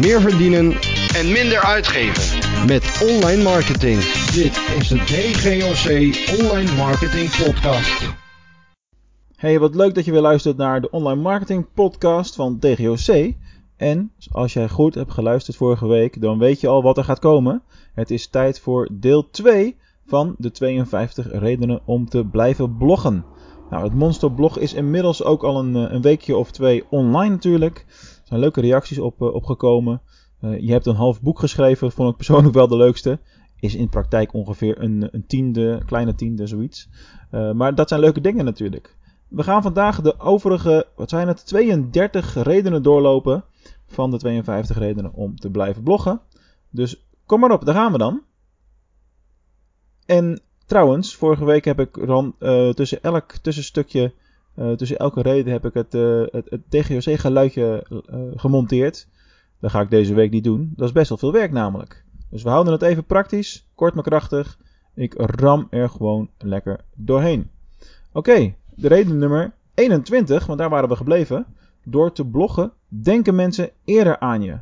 meer verdienen en minder uitgeven. met online marketing. Dit is de DGOC Online Marketing Podcast. Hey, wat leuk dat je weer luistert naar de online marketing podcast van DGOC. En als jij goed hebt geluisterd vorige week, dan weet je al wat er gaat komen. Het is tijd voor deel 2 van de 52 redenen om te blijven bloggen. Nou, het monsterblog is inmiddels ook al een, eh, een weekje of twee online natuurlijk. Zijn leuke reacties op, uh, opgekomen. Uh, je hebt een half boek geschreven, vond ik persoonlijk wel de leukste. Is in praktijk ongeveer een, een tiende, kleine tiende, zoiets. Maar dat zijn leuke dingen natuurlijk. We gaan vandaag de overige, wat zijn het, 32 redenen doorlopen van de 52 redenen om te blijven bloggen. Dus kom maar op, daar gaan we dan. En trouwens, vorige week heb ik dan tussen elk tussenstukje, tussen elke reden heb ik het, uh, het, het DGOC geluidje gemonteerd. Dat ga ik deze week niet doen. Dat is best wel veel werk namelijk. Dus we houden het even praktisch, kort maar krachtig. Ik ram er gewoon lekker doorheen. Oké, de reden nummer 21, want daar waren we gebleven. Door te bloggen denken mensen eerder aan je.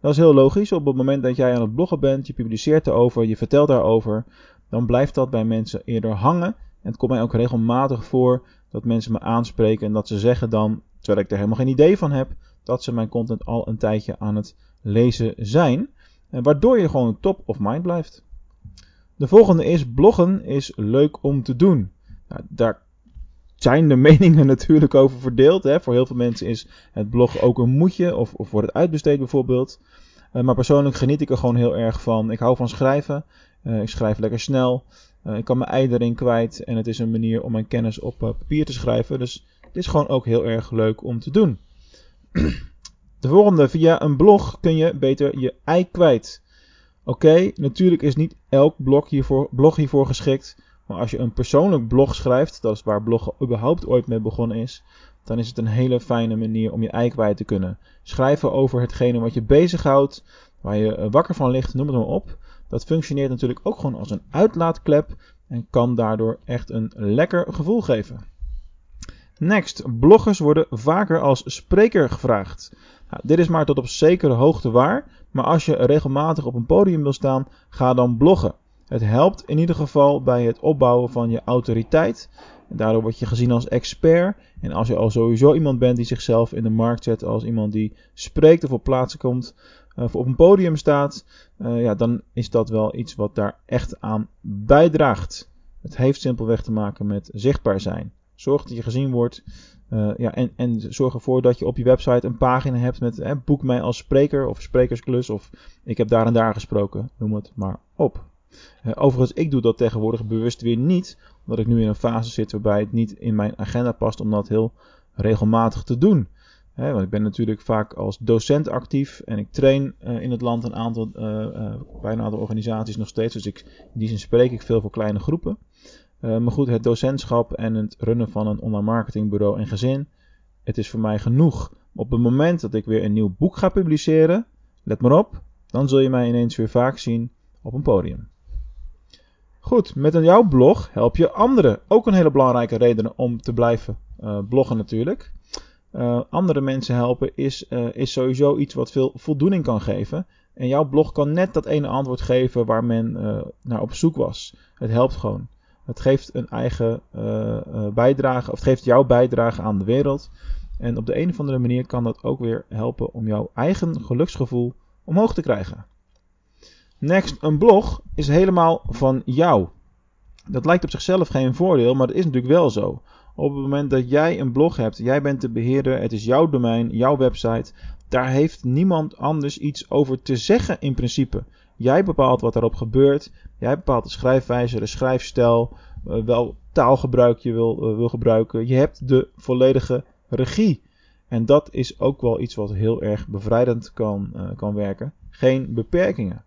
Dat is heel logisch. Op het moment dat jij aan het bloggen bent, je publiceert erover, je vertelt daarover, dan blijft dat bij mensen eerder hangen. En het komt mij ook regelmatig voor dat mensen me aanspreken en dat ze zeggen dan, terwijl ik er helemaal geen idee van heb, dat ze mijn content al een tijdje aan het lezen zijn. En waardoor je gewoon top of mind blijft. De volgende is bloggen is leuk om te doen. Nou, daar zijn de meningen natuurlijk over verdeeld. Hè. Voor heel veel mensen is het blog ook een moedje of, of wordt het uitbesteed bijvoorbeeld. Uh, maar persoonlijk geniet ik er gewoon heel erg van. Ik hou van schrijven. Uh, ik schrijf lekker snel. Uh, ik kan mijn ei erin kwijt. En het is een manier om mijn kennis op papier te schrijven. Dus het is gewoon ook heel erg leuk om te doen. De volgende, via een blog kun je beter je ei kwijt. Oké, natuurlijk is niet elk blog hiervoor, blog hiervoor geschikt. Maar als je een persoonlijk blog schrijft, dat is waar bloggen überhaupt ooit mee begonnen is, dan is het een hele fijne manier om je ei kwijt te kunnen. Schrijven over hetgene wat je bezighoudt, waar je wakker van ligt, noem het maar op. Dat functioneert natuurlijk ook gewoon als een uitlaatklep en kan daardoor echt een lekker gevoel geven. Next, bloggers worden vaker als spreker gevraagd. Dit is maar tot op zekere hoogte waar, maar als je regelmatig op een podium wil staan, ga dan bloggen. Het helpt in ieder geval bij het opbouwen van je autoriteit. En daardoor word je gezien als expert. En als je al sowieso iemand bent die zichzelf in de markt zet als iemand die spreekt of op plaatsen komt, of op een podium staat, uh, ja, dan is dat wel iets wat daar echt aan bijdraagt. Het heeft simpelweg te maken met zichtbaar zijn. Zorg dat je gezien wordt. Uh, ja, en, en zorg ervoor dat je op je website een pagina hebt met boek mij als spreker of sprekersklus of ik heb daar en daar gesproken. Noem het maar op. Overigens, ik doe dat tegenwoordig bewust weer niet, omdat ik nu in een fase zit waarbij het niet in mijn agenda past om dat heel regelmatig te doen. Want ik ben natuurlijk vaak als docent actief en ik train uh, in het land een aantal, bij een aantal organisaties nog steeds. Dus ik, in die zin spreek ik veel voor kleine groepen. Uh, maar goed, het docentschap en het runnen van een online marketingbureau en gezin, het is voor mij genoeg. Op het moment dat ik weer een nieuw boek ga publiceren, let maar op, dan zul je mij ineens weer vaak zien op een podium. Goed, met een jouw blog help je anderen. Ook een hele belangrijke reden om te blijven uh, bloggen natuurlijk. Uh, andere mensen helpen is, uh, is sowieso iets wat veel voldoening kan geven. En jouw blog kan net dat ene antwoord geven waar men naar op zoek was. Het helpt gewoon. Het geeft een eigen bijdrage, of het geeft jouw bijdrage aan de wereld. En op de een of andere manier kan dat ook weer helpen om jouw eigen geluksgevoel omhoog te krijgen. Next, een blog is helemaal van jou. Dat lijkt op zichzelf geen voordeel, maar dat is natuurlijk wel zo. Op het moment dat jij een blog hebt, jij bent de beheerder, het is jouw domein, jouw website, daar heeft niemand anders iets over te zeggen in principe. Jij bepaalt wat daarop gebeurt. Jij bepaalt de schrijfwijze, de schrijfstijl, uh, wel taalgebruik je wil, uh, wil gebruiken. Je hebt de volledige regie. En dat is ook wel iets wat heel erg bevrijdend kan, uh, kan werken. Geen beperkingen.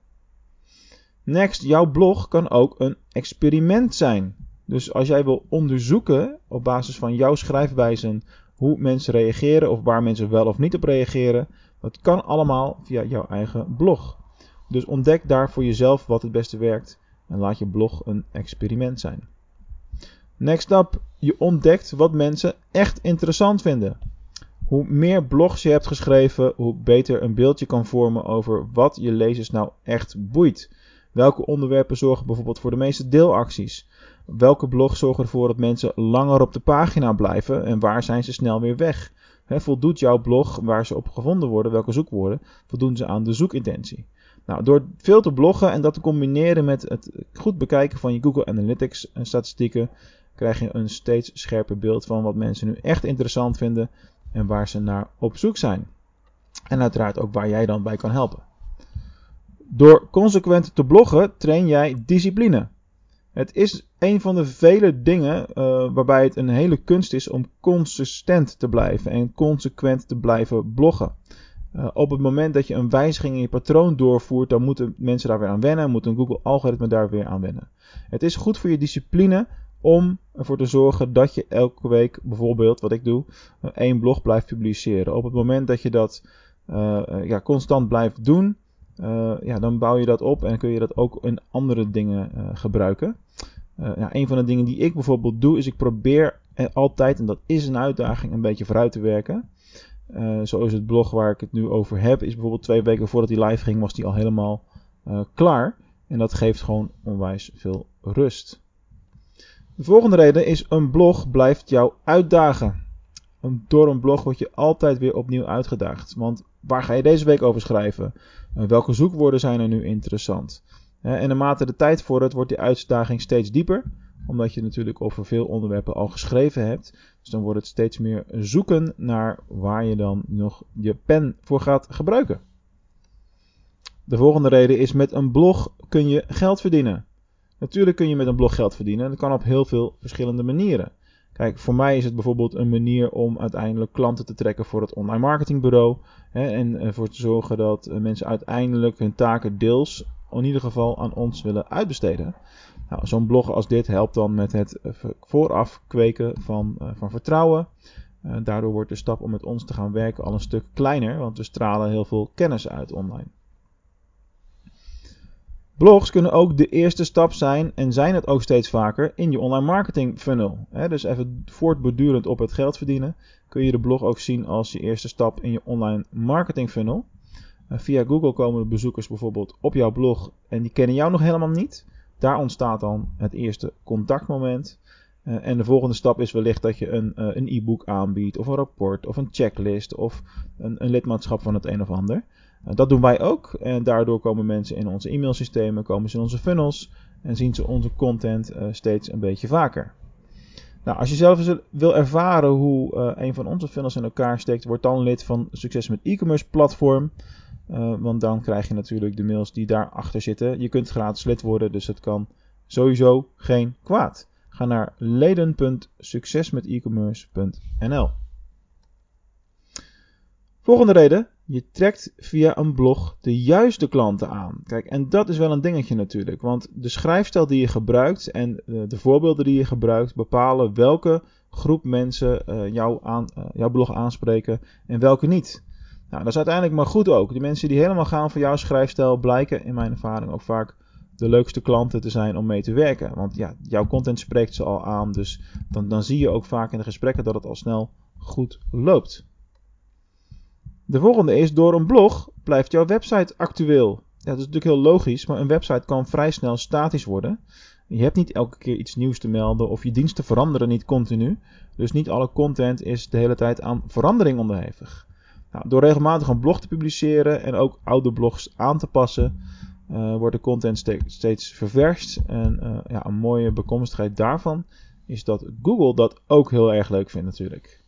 Next, jouw blog kan ook een experiment zijn. Dus als jij wil onderzoeken op basis van jouw schrijfwijzen hoe mensen reageren of waar mensen wel of niet op reageren, dat kan allemaal via jouw eigen blog. Dus ontdek daar voor jezelf wat het beste werkt en laat je blog een experiment zijn. Next up, je ontdekt wat mensen echt interessant vinden. Hoe meer blogs je hebt geschreven, hoe beter een beeldje kan vormen over wat je lezers nou echt boeit. Welke onderwerpen zorgen bijvoorbeeld voor de meeste deelacties? Welke blogs zorgen ervoor dat mensen langer op de pagina blijven en waar zijn ze snel weer weg? voldoet jouw blog waar ze op gevonden worden, welke zoekwoorden, voldoen ze aan de zoekintentie? Nou, door veel te bloggen en dat te combineren met het goed bekijken van je Google Analytics statistieken, krijg je een steeds scherper beeld van wat mensen nu echt interessant vinden en waar ze naar op zoek zijn. En uiteraard ook waar jij dan bij kan helpen. Door consequent te bloggen train jij discipline. Het is een van de vele dingen uh, waarbij het een hele kunst is om consistent te blijven en consequent te blijven bloggen. Uh, op het moment dat je een wijziging in je patroon doorvoert, dan moeten mensen daar weer aan wennen, moet een Google-algoritme daar weer aan wennen. Het is goed voor je discipline om ervoor te zorgen dat je elke week bijvoorbeeld, wat ik doe, uh, één blog blijft publiceren. Op het moment dat je dat ja, constant blijft doen, uh, ja, dan bouw je dat op en kun je dat ook in andere dingen uh, gebruiken. Uh, een van de dingen die ik bijvoorbeeld doe, is ik probeer altijd, en dat is een uitdaging, een beetje vooruit te werken. zoals het blog waar ik het nu over heb, is bijvoorbeeld twee weken voordat die live ging, was die al helemaal klaar. En dat geeft gewoon onwijs veel rust. De volgende reden is een blog blijft jou uitdagen. Door een blog word je altijd weer opnieuw uitgedaagd. Want waar ga je deze week over schrijven? Uh, welke zoekwoorden zijn er nu interessant? En naarmate de tijd vordert, wordt die uitdaging steeds dieper. Omdat je natuurlijk over veel onderwerpen al geschreven hebt. Dus dan wordt het steeds meer zoeken naar waar je dan nog je pen voor gaat gebruiken. De volgende reden is met een blog kun je geld verdienen. Natuurlijk kun je met een blog geld verdienen. Dat kan op heel veel verschillende manieren. Kijk, voor mij is het bijvoorbeeld een manier om uiteindelijk klanten te trekken voor het online marketingbureau. Hè, en ervoor te zorgen dat eh, mensen uiteindelijk hun taken deels in ieder geval aan ons willen uitbesteden. Nou, Zo'n blog als dit helpt dan met het eh, vooraf kweken van, uh, van vertrouwen. Daardoor wordt de stap om met ons te gaan werken al een stuk kleiner, want we stralen heel veel kennis uit online. Blogs kunnen ook de eerste stap zijn en zijn het ook steeds vaker in je online marketing funnel. dus even voortbordurend op het geld verdienen kun je de blog ook zien als je eerste stap in je online marketing funnel. Uh, via Google komen de bezoekers bijvoorbeeld op jouw blog en die kennen jou nog helemaal niet. Daar ontstaat dan het eerste contactmoment. Uh, en de volgende stap is wellicht dat je een, uh, een e-book aanbiedt, of een rapport, of een checklist, of een, een lidmaatschap van het een of ander. Uh, dat doen wij ook. En daardoor komen mensen in onze e-mailsystemen, komen ze in onze funnels en zien ze onze content steeds een beetje vaker. Nou, als je zelf wil ervaren hoe uh, een van onze funnels in elkaar steekt, word dan lid van Succes met e-commerce platform. Want dan krijg je natuurlijk de mails die daarachter zitten. Je kunt gratis lid worden, dus het kan sowieso geen kwaad. Ga naar leden.succesmetecommerce.nl Volgende reden. Je trekt via een blog de juiste klanten aan. Kijk, en dat is wel een dingetje natuurlijk. Want de schrijfstijl die je gebruikt en de voorbeelden die je gebruikt bepalen welke groep mensen jou aan, uh, jouw blog aanspreken en welke niet. Nou, dat is uiteindelijk maar goed ook. Die mensen die helemaal gaan voor jouw schrijfstijl blijken in mijn ervaring ook vaak de leukste klanten te zijn om mee te werken. Want ja, jouw content spreekt ze al aan. Dus dan, dan zie je ook vaak in de gesprekken dat het al snel goed loopt. De volgende is, door een blog blijft jouw website actueel. Ja, dat is natuurlijk heel logisch, maar een website kan vrij snel statisch worden. Je hebt niet elke keer iets nieuws te melden of je diensten veranderen niet continu. Dus niet alle content is de hele tijd aan verandering onderhevig. Nou, door regelmatig een blog te publiceren en ook oude blogs aan te passen, uh, wordt de content steeds ververst. En uh, ja, een mooie bekomstigheid daarvan is dat Google dat ook heel erg leuk vindt natuurlijk.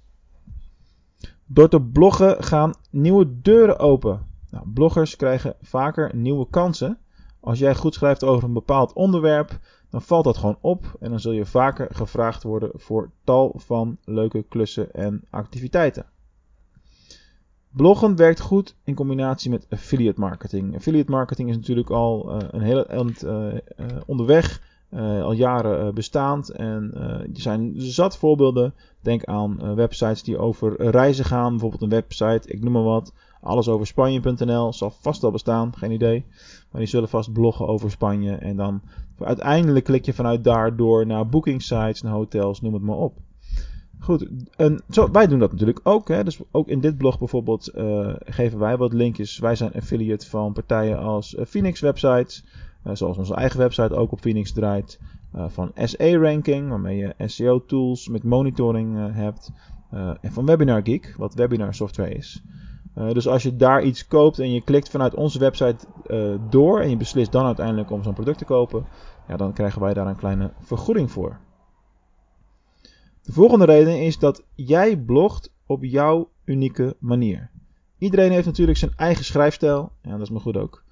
Door te bloggen gaan nieuwe deuren open. Nou, bloggers krijgen vaker nieuwe kansen. Als jij goed schrijft over een bepaald onderwerp, dan valt dat gewoon op en dan zul je vaker gevraagd worden voor tal van leuke klussen en activiteiten. Bloggen werkt goed in combinatie met affiliate marketing. Affiliate marketing is natuurlijk al uh, een hele eind uh, uh, onderweg uh, al jaren uh, bestaand. En uh, er zijn zat voorbeelden. Denk aan websites die over reizen gaan. Bijvoorbeeld een website, ik noem maar wat. Alles zal vast al bestaan, geen idee. Maar die zullen vast bloggen over Spanje. En dan uiteindelijk klik je vanuit daar door naar booking sites, naar hotels, noem het maar op. Goed, en zo, wij doen dat natuurlijk ook. Hè? Dus ook in dit blog bijvoorbeeld geven wij wat linkjes. Wij zijn affiliate van partijen als Phoenix Websites, zoals onze eigen website ook op Phoenix draait. van SE Ranking, waarmee je SEO tools met monitoring hebt. en van Webinar Geek, wat webinar software is. dus als je daar iets koopt en je klikt vanuit onze website door en je beslist dan uiteindelijk om zo'n product te kopen, ja, dan krijgen wij daar een kleine vergoeding voor. De volgende reden is dat jij blogt op jouw unieke manier. Iedereen heeft natuurlijk zijn eigen schrijfstijl. Ja, dat is me goed ook.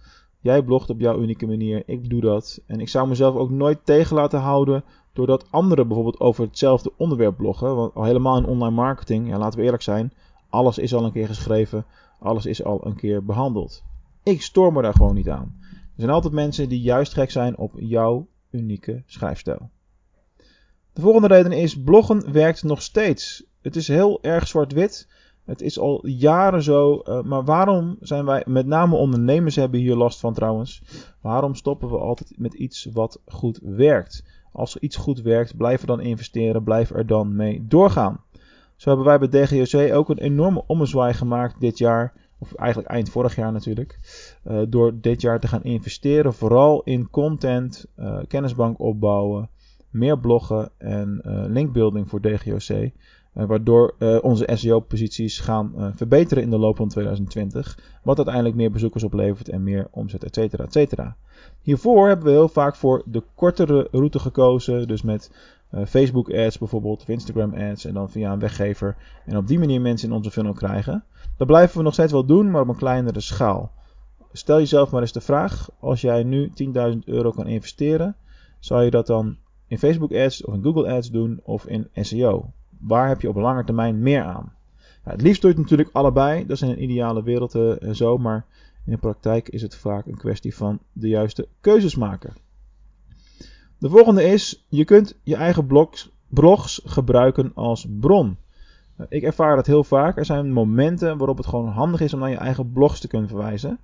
Jij blogt op jouw unieke manier. Ik doe dat. En ik zou mezelf ook nooit tegen laten houden doordat anderen bijvoorbeeld over hetzelfde onderwerp bloggen. Want al helemaal in online marketing, ja, laten we eerlijk zijn, alles is al een keer geschreven, alles is al een keer behandeld. Ik stoor me daar gewoon niet aan. Er zijn altijd mensen die juist gek zijn op jouw unieke schrijfstijl. De volgende reden is: bloggen werkt nog steeds. Het is heel erg zwart-wit. Het is al jaren zo. Uh, maar waarom zijn wij, met name ondernemers hebben hier last van trouwens. Waarom stoppen we altijd met iets wat goed werkt? Als er iets goed werkt, blijf er dan investeren, blijf er dan mee doorgaan. Zo hebben wij bij DGOC ook een enorme ommezwaai gemaakt dit jaar. Of eigenlijk eind vorig jaar natuurlijk. Uh, door dit jaar te gaan investeren. Vooral in content, uh, kennisbank opbouwen meer bloggen en linkbuilding voor DGOC. Eh, waardoor uh, onze SEO-posities gaan verbeteren in de loop van 2020. Wat uiteindelijk meer bezoekers oplevert en meer omzet, et cetera, et cetera. Hiervoor hebben we heel vaak voor de kortere route gekozen. Dus met Facebook ads bijvoorbeeld, of Instagram ads en dan via een weggever. En op die manier mensen in onze funnel krijgen. Dat blijven we nog steeds wel doen, maar op een kleinere schaal. Stel jezelf maar eens de vraag, als jij nu 10.000 euro kan investeren, zou je dat dan in Facebook ads of in Google ads doen of in SEO? Waar heb je op lange termijn meer aan? het liefst doe je het natuurlijk allebei. Dat is in een ideale wereld uh, zo. Maar in de praktijk is het vaak een kwestie van de juiste keuzes maken. De volgende is, je kunt je eigen blogs, blogs gebruiken als bron. Eh, ik ervaar dat heel vaak. Er zijn momenten waarop het gewoon handig is om naar je eigen blogs te kunnen verwijzen.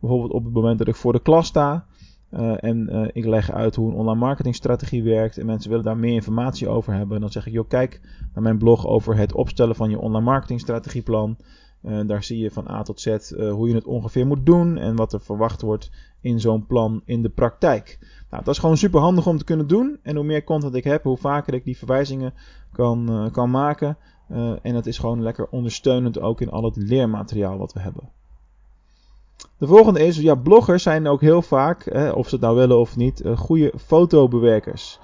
Bijvoorbeeld op het moment dat ik voor de klas sta. Uh, en uh, ik leg uit hoe een online marketingstrategie werkt. En mensen willen daar meer informatie over hebben. Dan zeg ik, joh, kijk naar mijn blog over het opstellen van je online marketingstrategieplan. Uh, daar zie je van A tot Z hoe je het ongeveer moet doen. En wat er verwacht wordt in zo'n plan in de praktijk. Nou, dat is gewoon super handig om te kunnen doen. En hoe meer content ik heb, hoe vaker ik die verwijzingen kan, kan maken. en dat is gewoon lekker ondersteunend ook in al het leermateriaal wat we hebben. De volgende is, ja, bloggers zijn ook heel vaak, of ze het nou willen of niet, uh, goede fotobewerkers.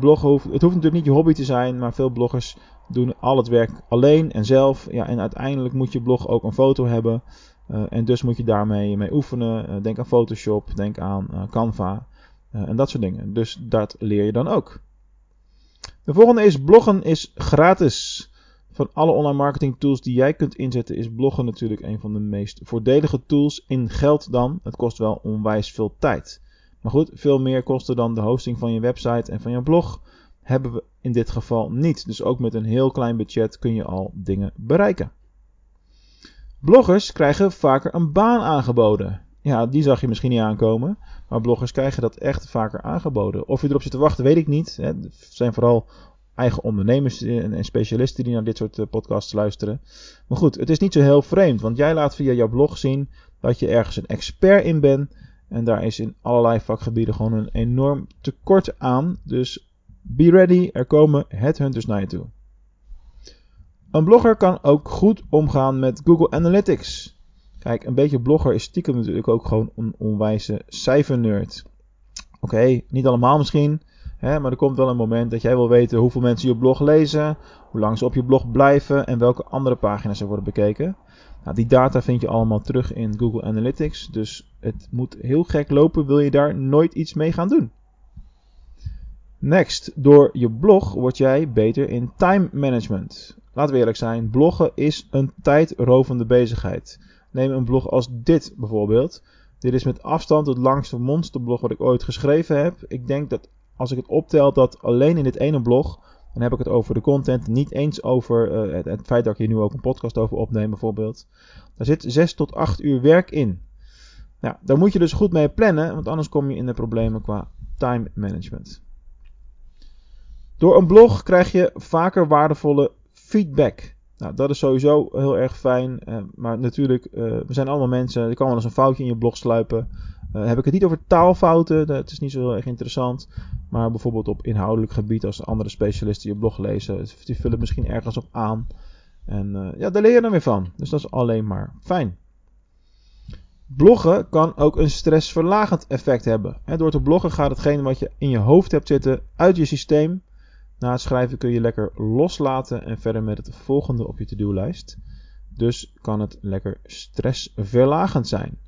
Bloggen hoeft, het hoeft natuurlijk niet je hobby te zijn, maar veel bloggers doen al het werk alleen en zelf. Ja, en uiteindelijk moet je blog ook een foto hebben. Uh, en dus moet je daarmee mee oefenen. Uh, denk aan Photoshop, denk aan Canva en dat soort dingen. Dus dat leer je dan ook. De volgende is, bloggen is gratis. Van alle online marketing tools die jij kunt inzetten, is bloggen natuurlijk een van de meest voordelige tools. In geld dan. Het kost wel onwijs veel tijd. Maar goed, veel meer kosten dan de hosting van je website en van je blog. Hebben we in dit geval niet. Dus ook met een heel klein budget kun je al dingen bereiken. Bloggers krijgen vaker een baan aangeboden. Ja, die zag je misschien niet aankomen. Maar bloggers krijgen dat echt vaker aangeboden. Of je erop zit te wachten, weet ik niet. Het zijn vooral eigen ondernemers en, specialisten die naar dit soort eh, podcasts luisteren. Maar goed, het is niet zo heel vreemd, want jij laat via jouw blog zien dat je ergens een expert in bent. En daar is in allerlei vakgebieden gewoon een enorm tekort aan. Dus be ready, er komen headhunters naar je toe. Een blogger kan ook goed omgaan met Google Analytics. Kijk, een beetje blogger is stiekem natuurlijk ook gewoon een onwijze cijfernerd. Oké, niet allemaal misschien. Maar er komt wel een moment dat jij wil weten hoeveel mensen je blog lezen, hoe lang ze op je blog blijven en welke andere pagina's er worden bekeken. Nou, die data vind je allemaal terug in Google Analytics. Dus het moet heel gek lopen, wil je daar nooit iets mee gaan doen. Next, door je blog word jij beter in time management. Laten we eerlijk zijn, bloggen is een tijdrovende bezigheid. Neem een blog als dit bijvoorbeeld. Dit is met afstand het langste monsterblog wat ik ooit geschreven heb. Ik denk dat als ik het optel dat alleen in dit ene blog, dan heb ik het over de content, niet eens over uh, het, feit dat ik hier nu ook een podcast over opneem bijvoorbeeld. Daar zit 6 tot 8 uur werk in. Nou, daar moet je dus goed mee plannen, want anders kom je in de problemen qua time management. Door een blog krijg je vaker waardevolle feedback. Nou, dat is sowieso heel erg fijn. Uh, maar natuurlijk, uh, we zijn allemaal mensen. Er kan wel eens een foutje in je blog sluipen. Uh, heb ik het niet over taalfouten, dat is niet zo heel erg interessant. Maar bijvoorbeeld op inhoudelijk gebied, als andere specialisten je blog lezen, die vullen misschien ergens op aan. En ja, daar leer je dan weer van. Dus dat is alleen maar fijn. Bloggen kan ook een stressverlagend effect hebben. door te bloggen gaat hetgeen wat je in je hoofd hebt zitten uit je systeem. Na het schrijven kun je lekker loslaten en verder met het volgende op je to-do-lijst. Dus kan het lekker stressverlagend zijn.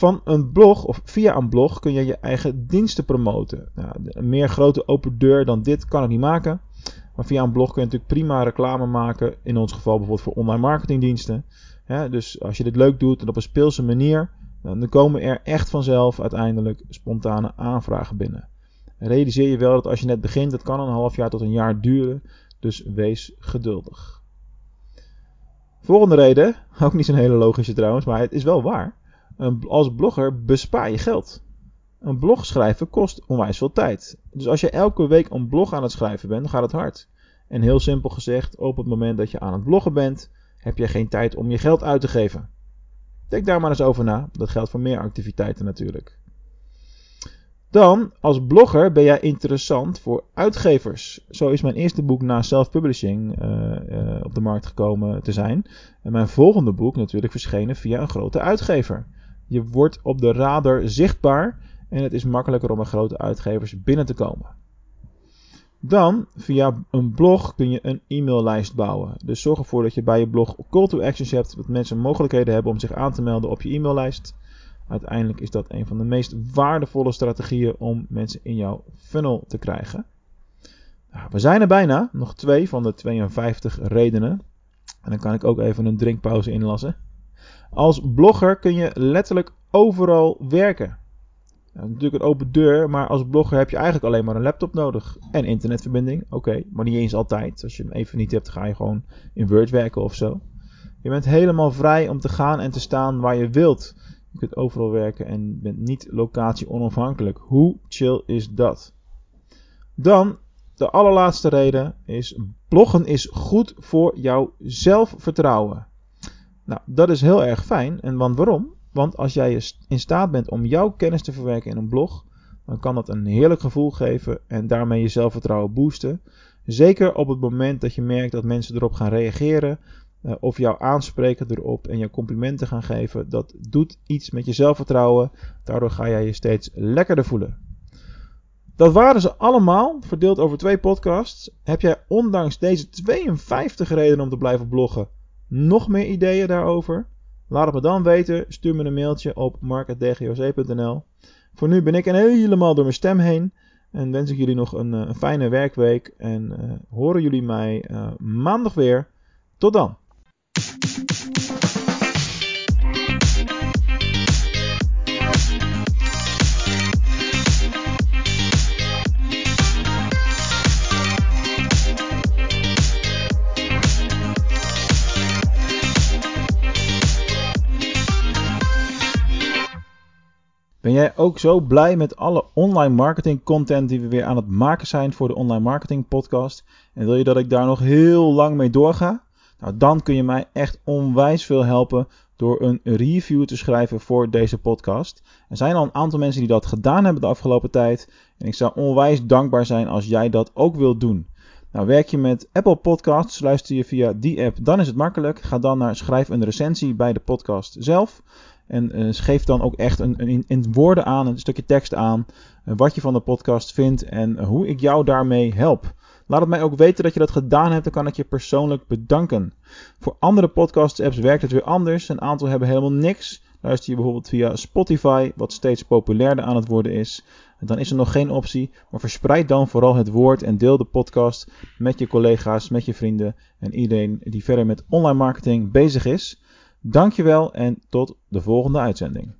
Van een blog of via een blog kun je je eigen diensten promoten. Nou, een meer grote open deur dan dit kan ik niet maken. Maar via een blog kun je natuurlijk prima reclame maken. In ons geval bijvoorbeeld voor online marketingdiensten. dus als je dit leuk doet en op een speelse manier, dan komen er echt vanzelf uiteindelijk spontane aanvragen binnen. Realiseer je wel dat als je net begint, dat kan een half jaar tot een jaar duren. Dus wees geduldig. Volgende reden, ook niet zo'n hele logische trouwens, maar het is wel waar. Als blogger bespaar je geld. Een blog schrijven kost onwijs veel tijd. Dus als je elke week een blog aan het schrijven bent, dan gaat het hard. En heel simpel gezegd, op het moment dat je aan het bloggen bent, heb je geen tijd om je geld uit te geven. Denk daar maar eens over na. Dat geldt voor meer activiteiten natuurlijk. Dan, als blogger ben jij interessant voor uitgevers. Zo is mijn eerste boek na self-publishing uh, uh, op de markt gekomen te zijn. En mijn volgende boek natuurlijk verschenen via een grote uitgever. Je wordt op de radar zichtbaar en het is makkelijker om bij grote uitgevers binnen te komen. Dan, via een blog kun je een e-maillijst bouwen. Dus zorg ervoor dat je bij je blog call to actions hebt, dat mensen mogelijkheden hebben om zich aan te melden op je e-maillijst. Uiteindelijk is dat een van de meest waardevolle strategieën om mensen in jouw funnel te krijgen. Nou, we zijn er bijna, nog twee van de 52 redenen. En dan kan ik ook even een drinkpauze inlassen. Als blogger kun je letterlijk overal werken. Nou, natuurlijk een open deur, maar als blogger heb je eigenlijk alleen maar een laptop nodig. En internetverbinding, oké, maar niet eens altijd. Als je hem even niet hebt, ga je gewoon in Word werken of zo. Je bent helemaal vrij om te gaan en te staan waar je wilt. Je kunt overal werken en bent niet locatie onafhankelijk. Hoe chill is dat? Dan, de allerlaatste reden is: bloggen is goed voor jouw zelfvertrouwen. Nou, dat is heel erg fijn. En want waarom? Want als jij in staat bent om jouw kennis te verwerken in een blog, dan kan dat een heerlijk gevoel geven en daarmee je zelfvertrouwen boosten. Zeker op het moment dat je merkt dat mensen erop gaan reageren, uh, of jou aanspreken erop en je complimenten gaan geven, dat doet iets met je zelfvertrouwen. Daardoor ga jij je steeds lekkerder voelen. Dat waren ze allemaal, verdeeld over twee podcasts. Heb jij ondanks deze 52 redenen om te blijven bloggen nog meer ideeën daarover? Laat het me dan weten. Stuur me een mailtje op mark.dgoc.nl. Voor nu ben ik helemaal door mijn stem heen. En wens ik jullie nog een, eh, een fijne werkweek. En uh, horen jullie mij uh, maandag weer. Tot dan. Ook zo blij met alle online marketing content die we weer aan het maken zijn voor de Online Marketing Podcast? En wil je dat ik daar nog heel lang mee doorga? Nou, dan kun je mij echt onwijs veel helpen door een review te schrijven voor deze podcast. Er zijn al een aantal mensen die dat gedaan hebben de afgelopen tijd. En ik zou onwijs dankbaar zijn als jij dat ook wilt doen. Nou, werk je met Apple Podcasts, luister je via die app, dan is het makkelijk. Ga dan naar schrijf een recensie bij de podcast zelf. En uh, geef dan ook echt een, een, in woorden aan, een stukje tekst aan, uh, wat je van de podcast vindt en hoe ik jou daarmee help. Laat het mij ook weten dat je dat gedaan hebt, dan kan ik je persoonlijk bedanken. Voor andere podcast-apps werkt het weer anders. Een aantal hebben helemaal niks. Luister je bijvoorbeeld via Spotify, wat steeds populairder aan het worden is. Dan is er nog geen optie, maar verspreid dan vooral het woord en deel de podcast met je collega's, met je vrienden en iedereen die verder met online marketing bezig is. Dankjewel en tot de volgende uitzending.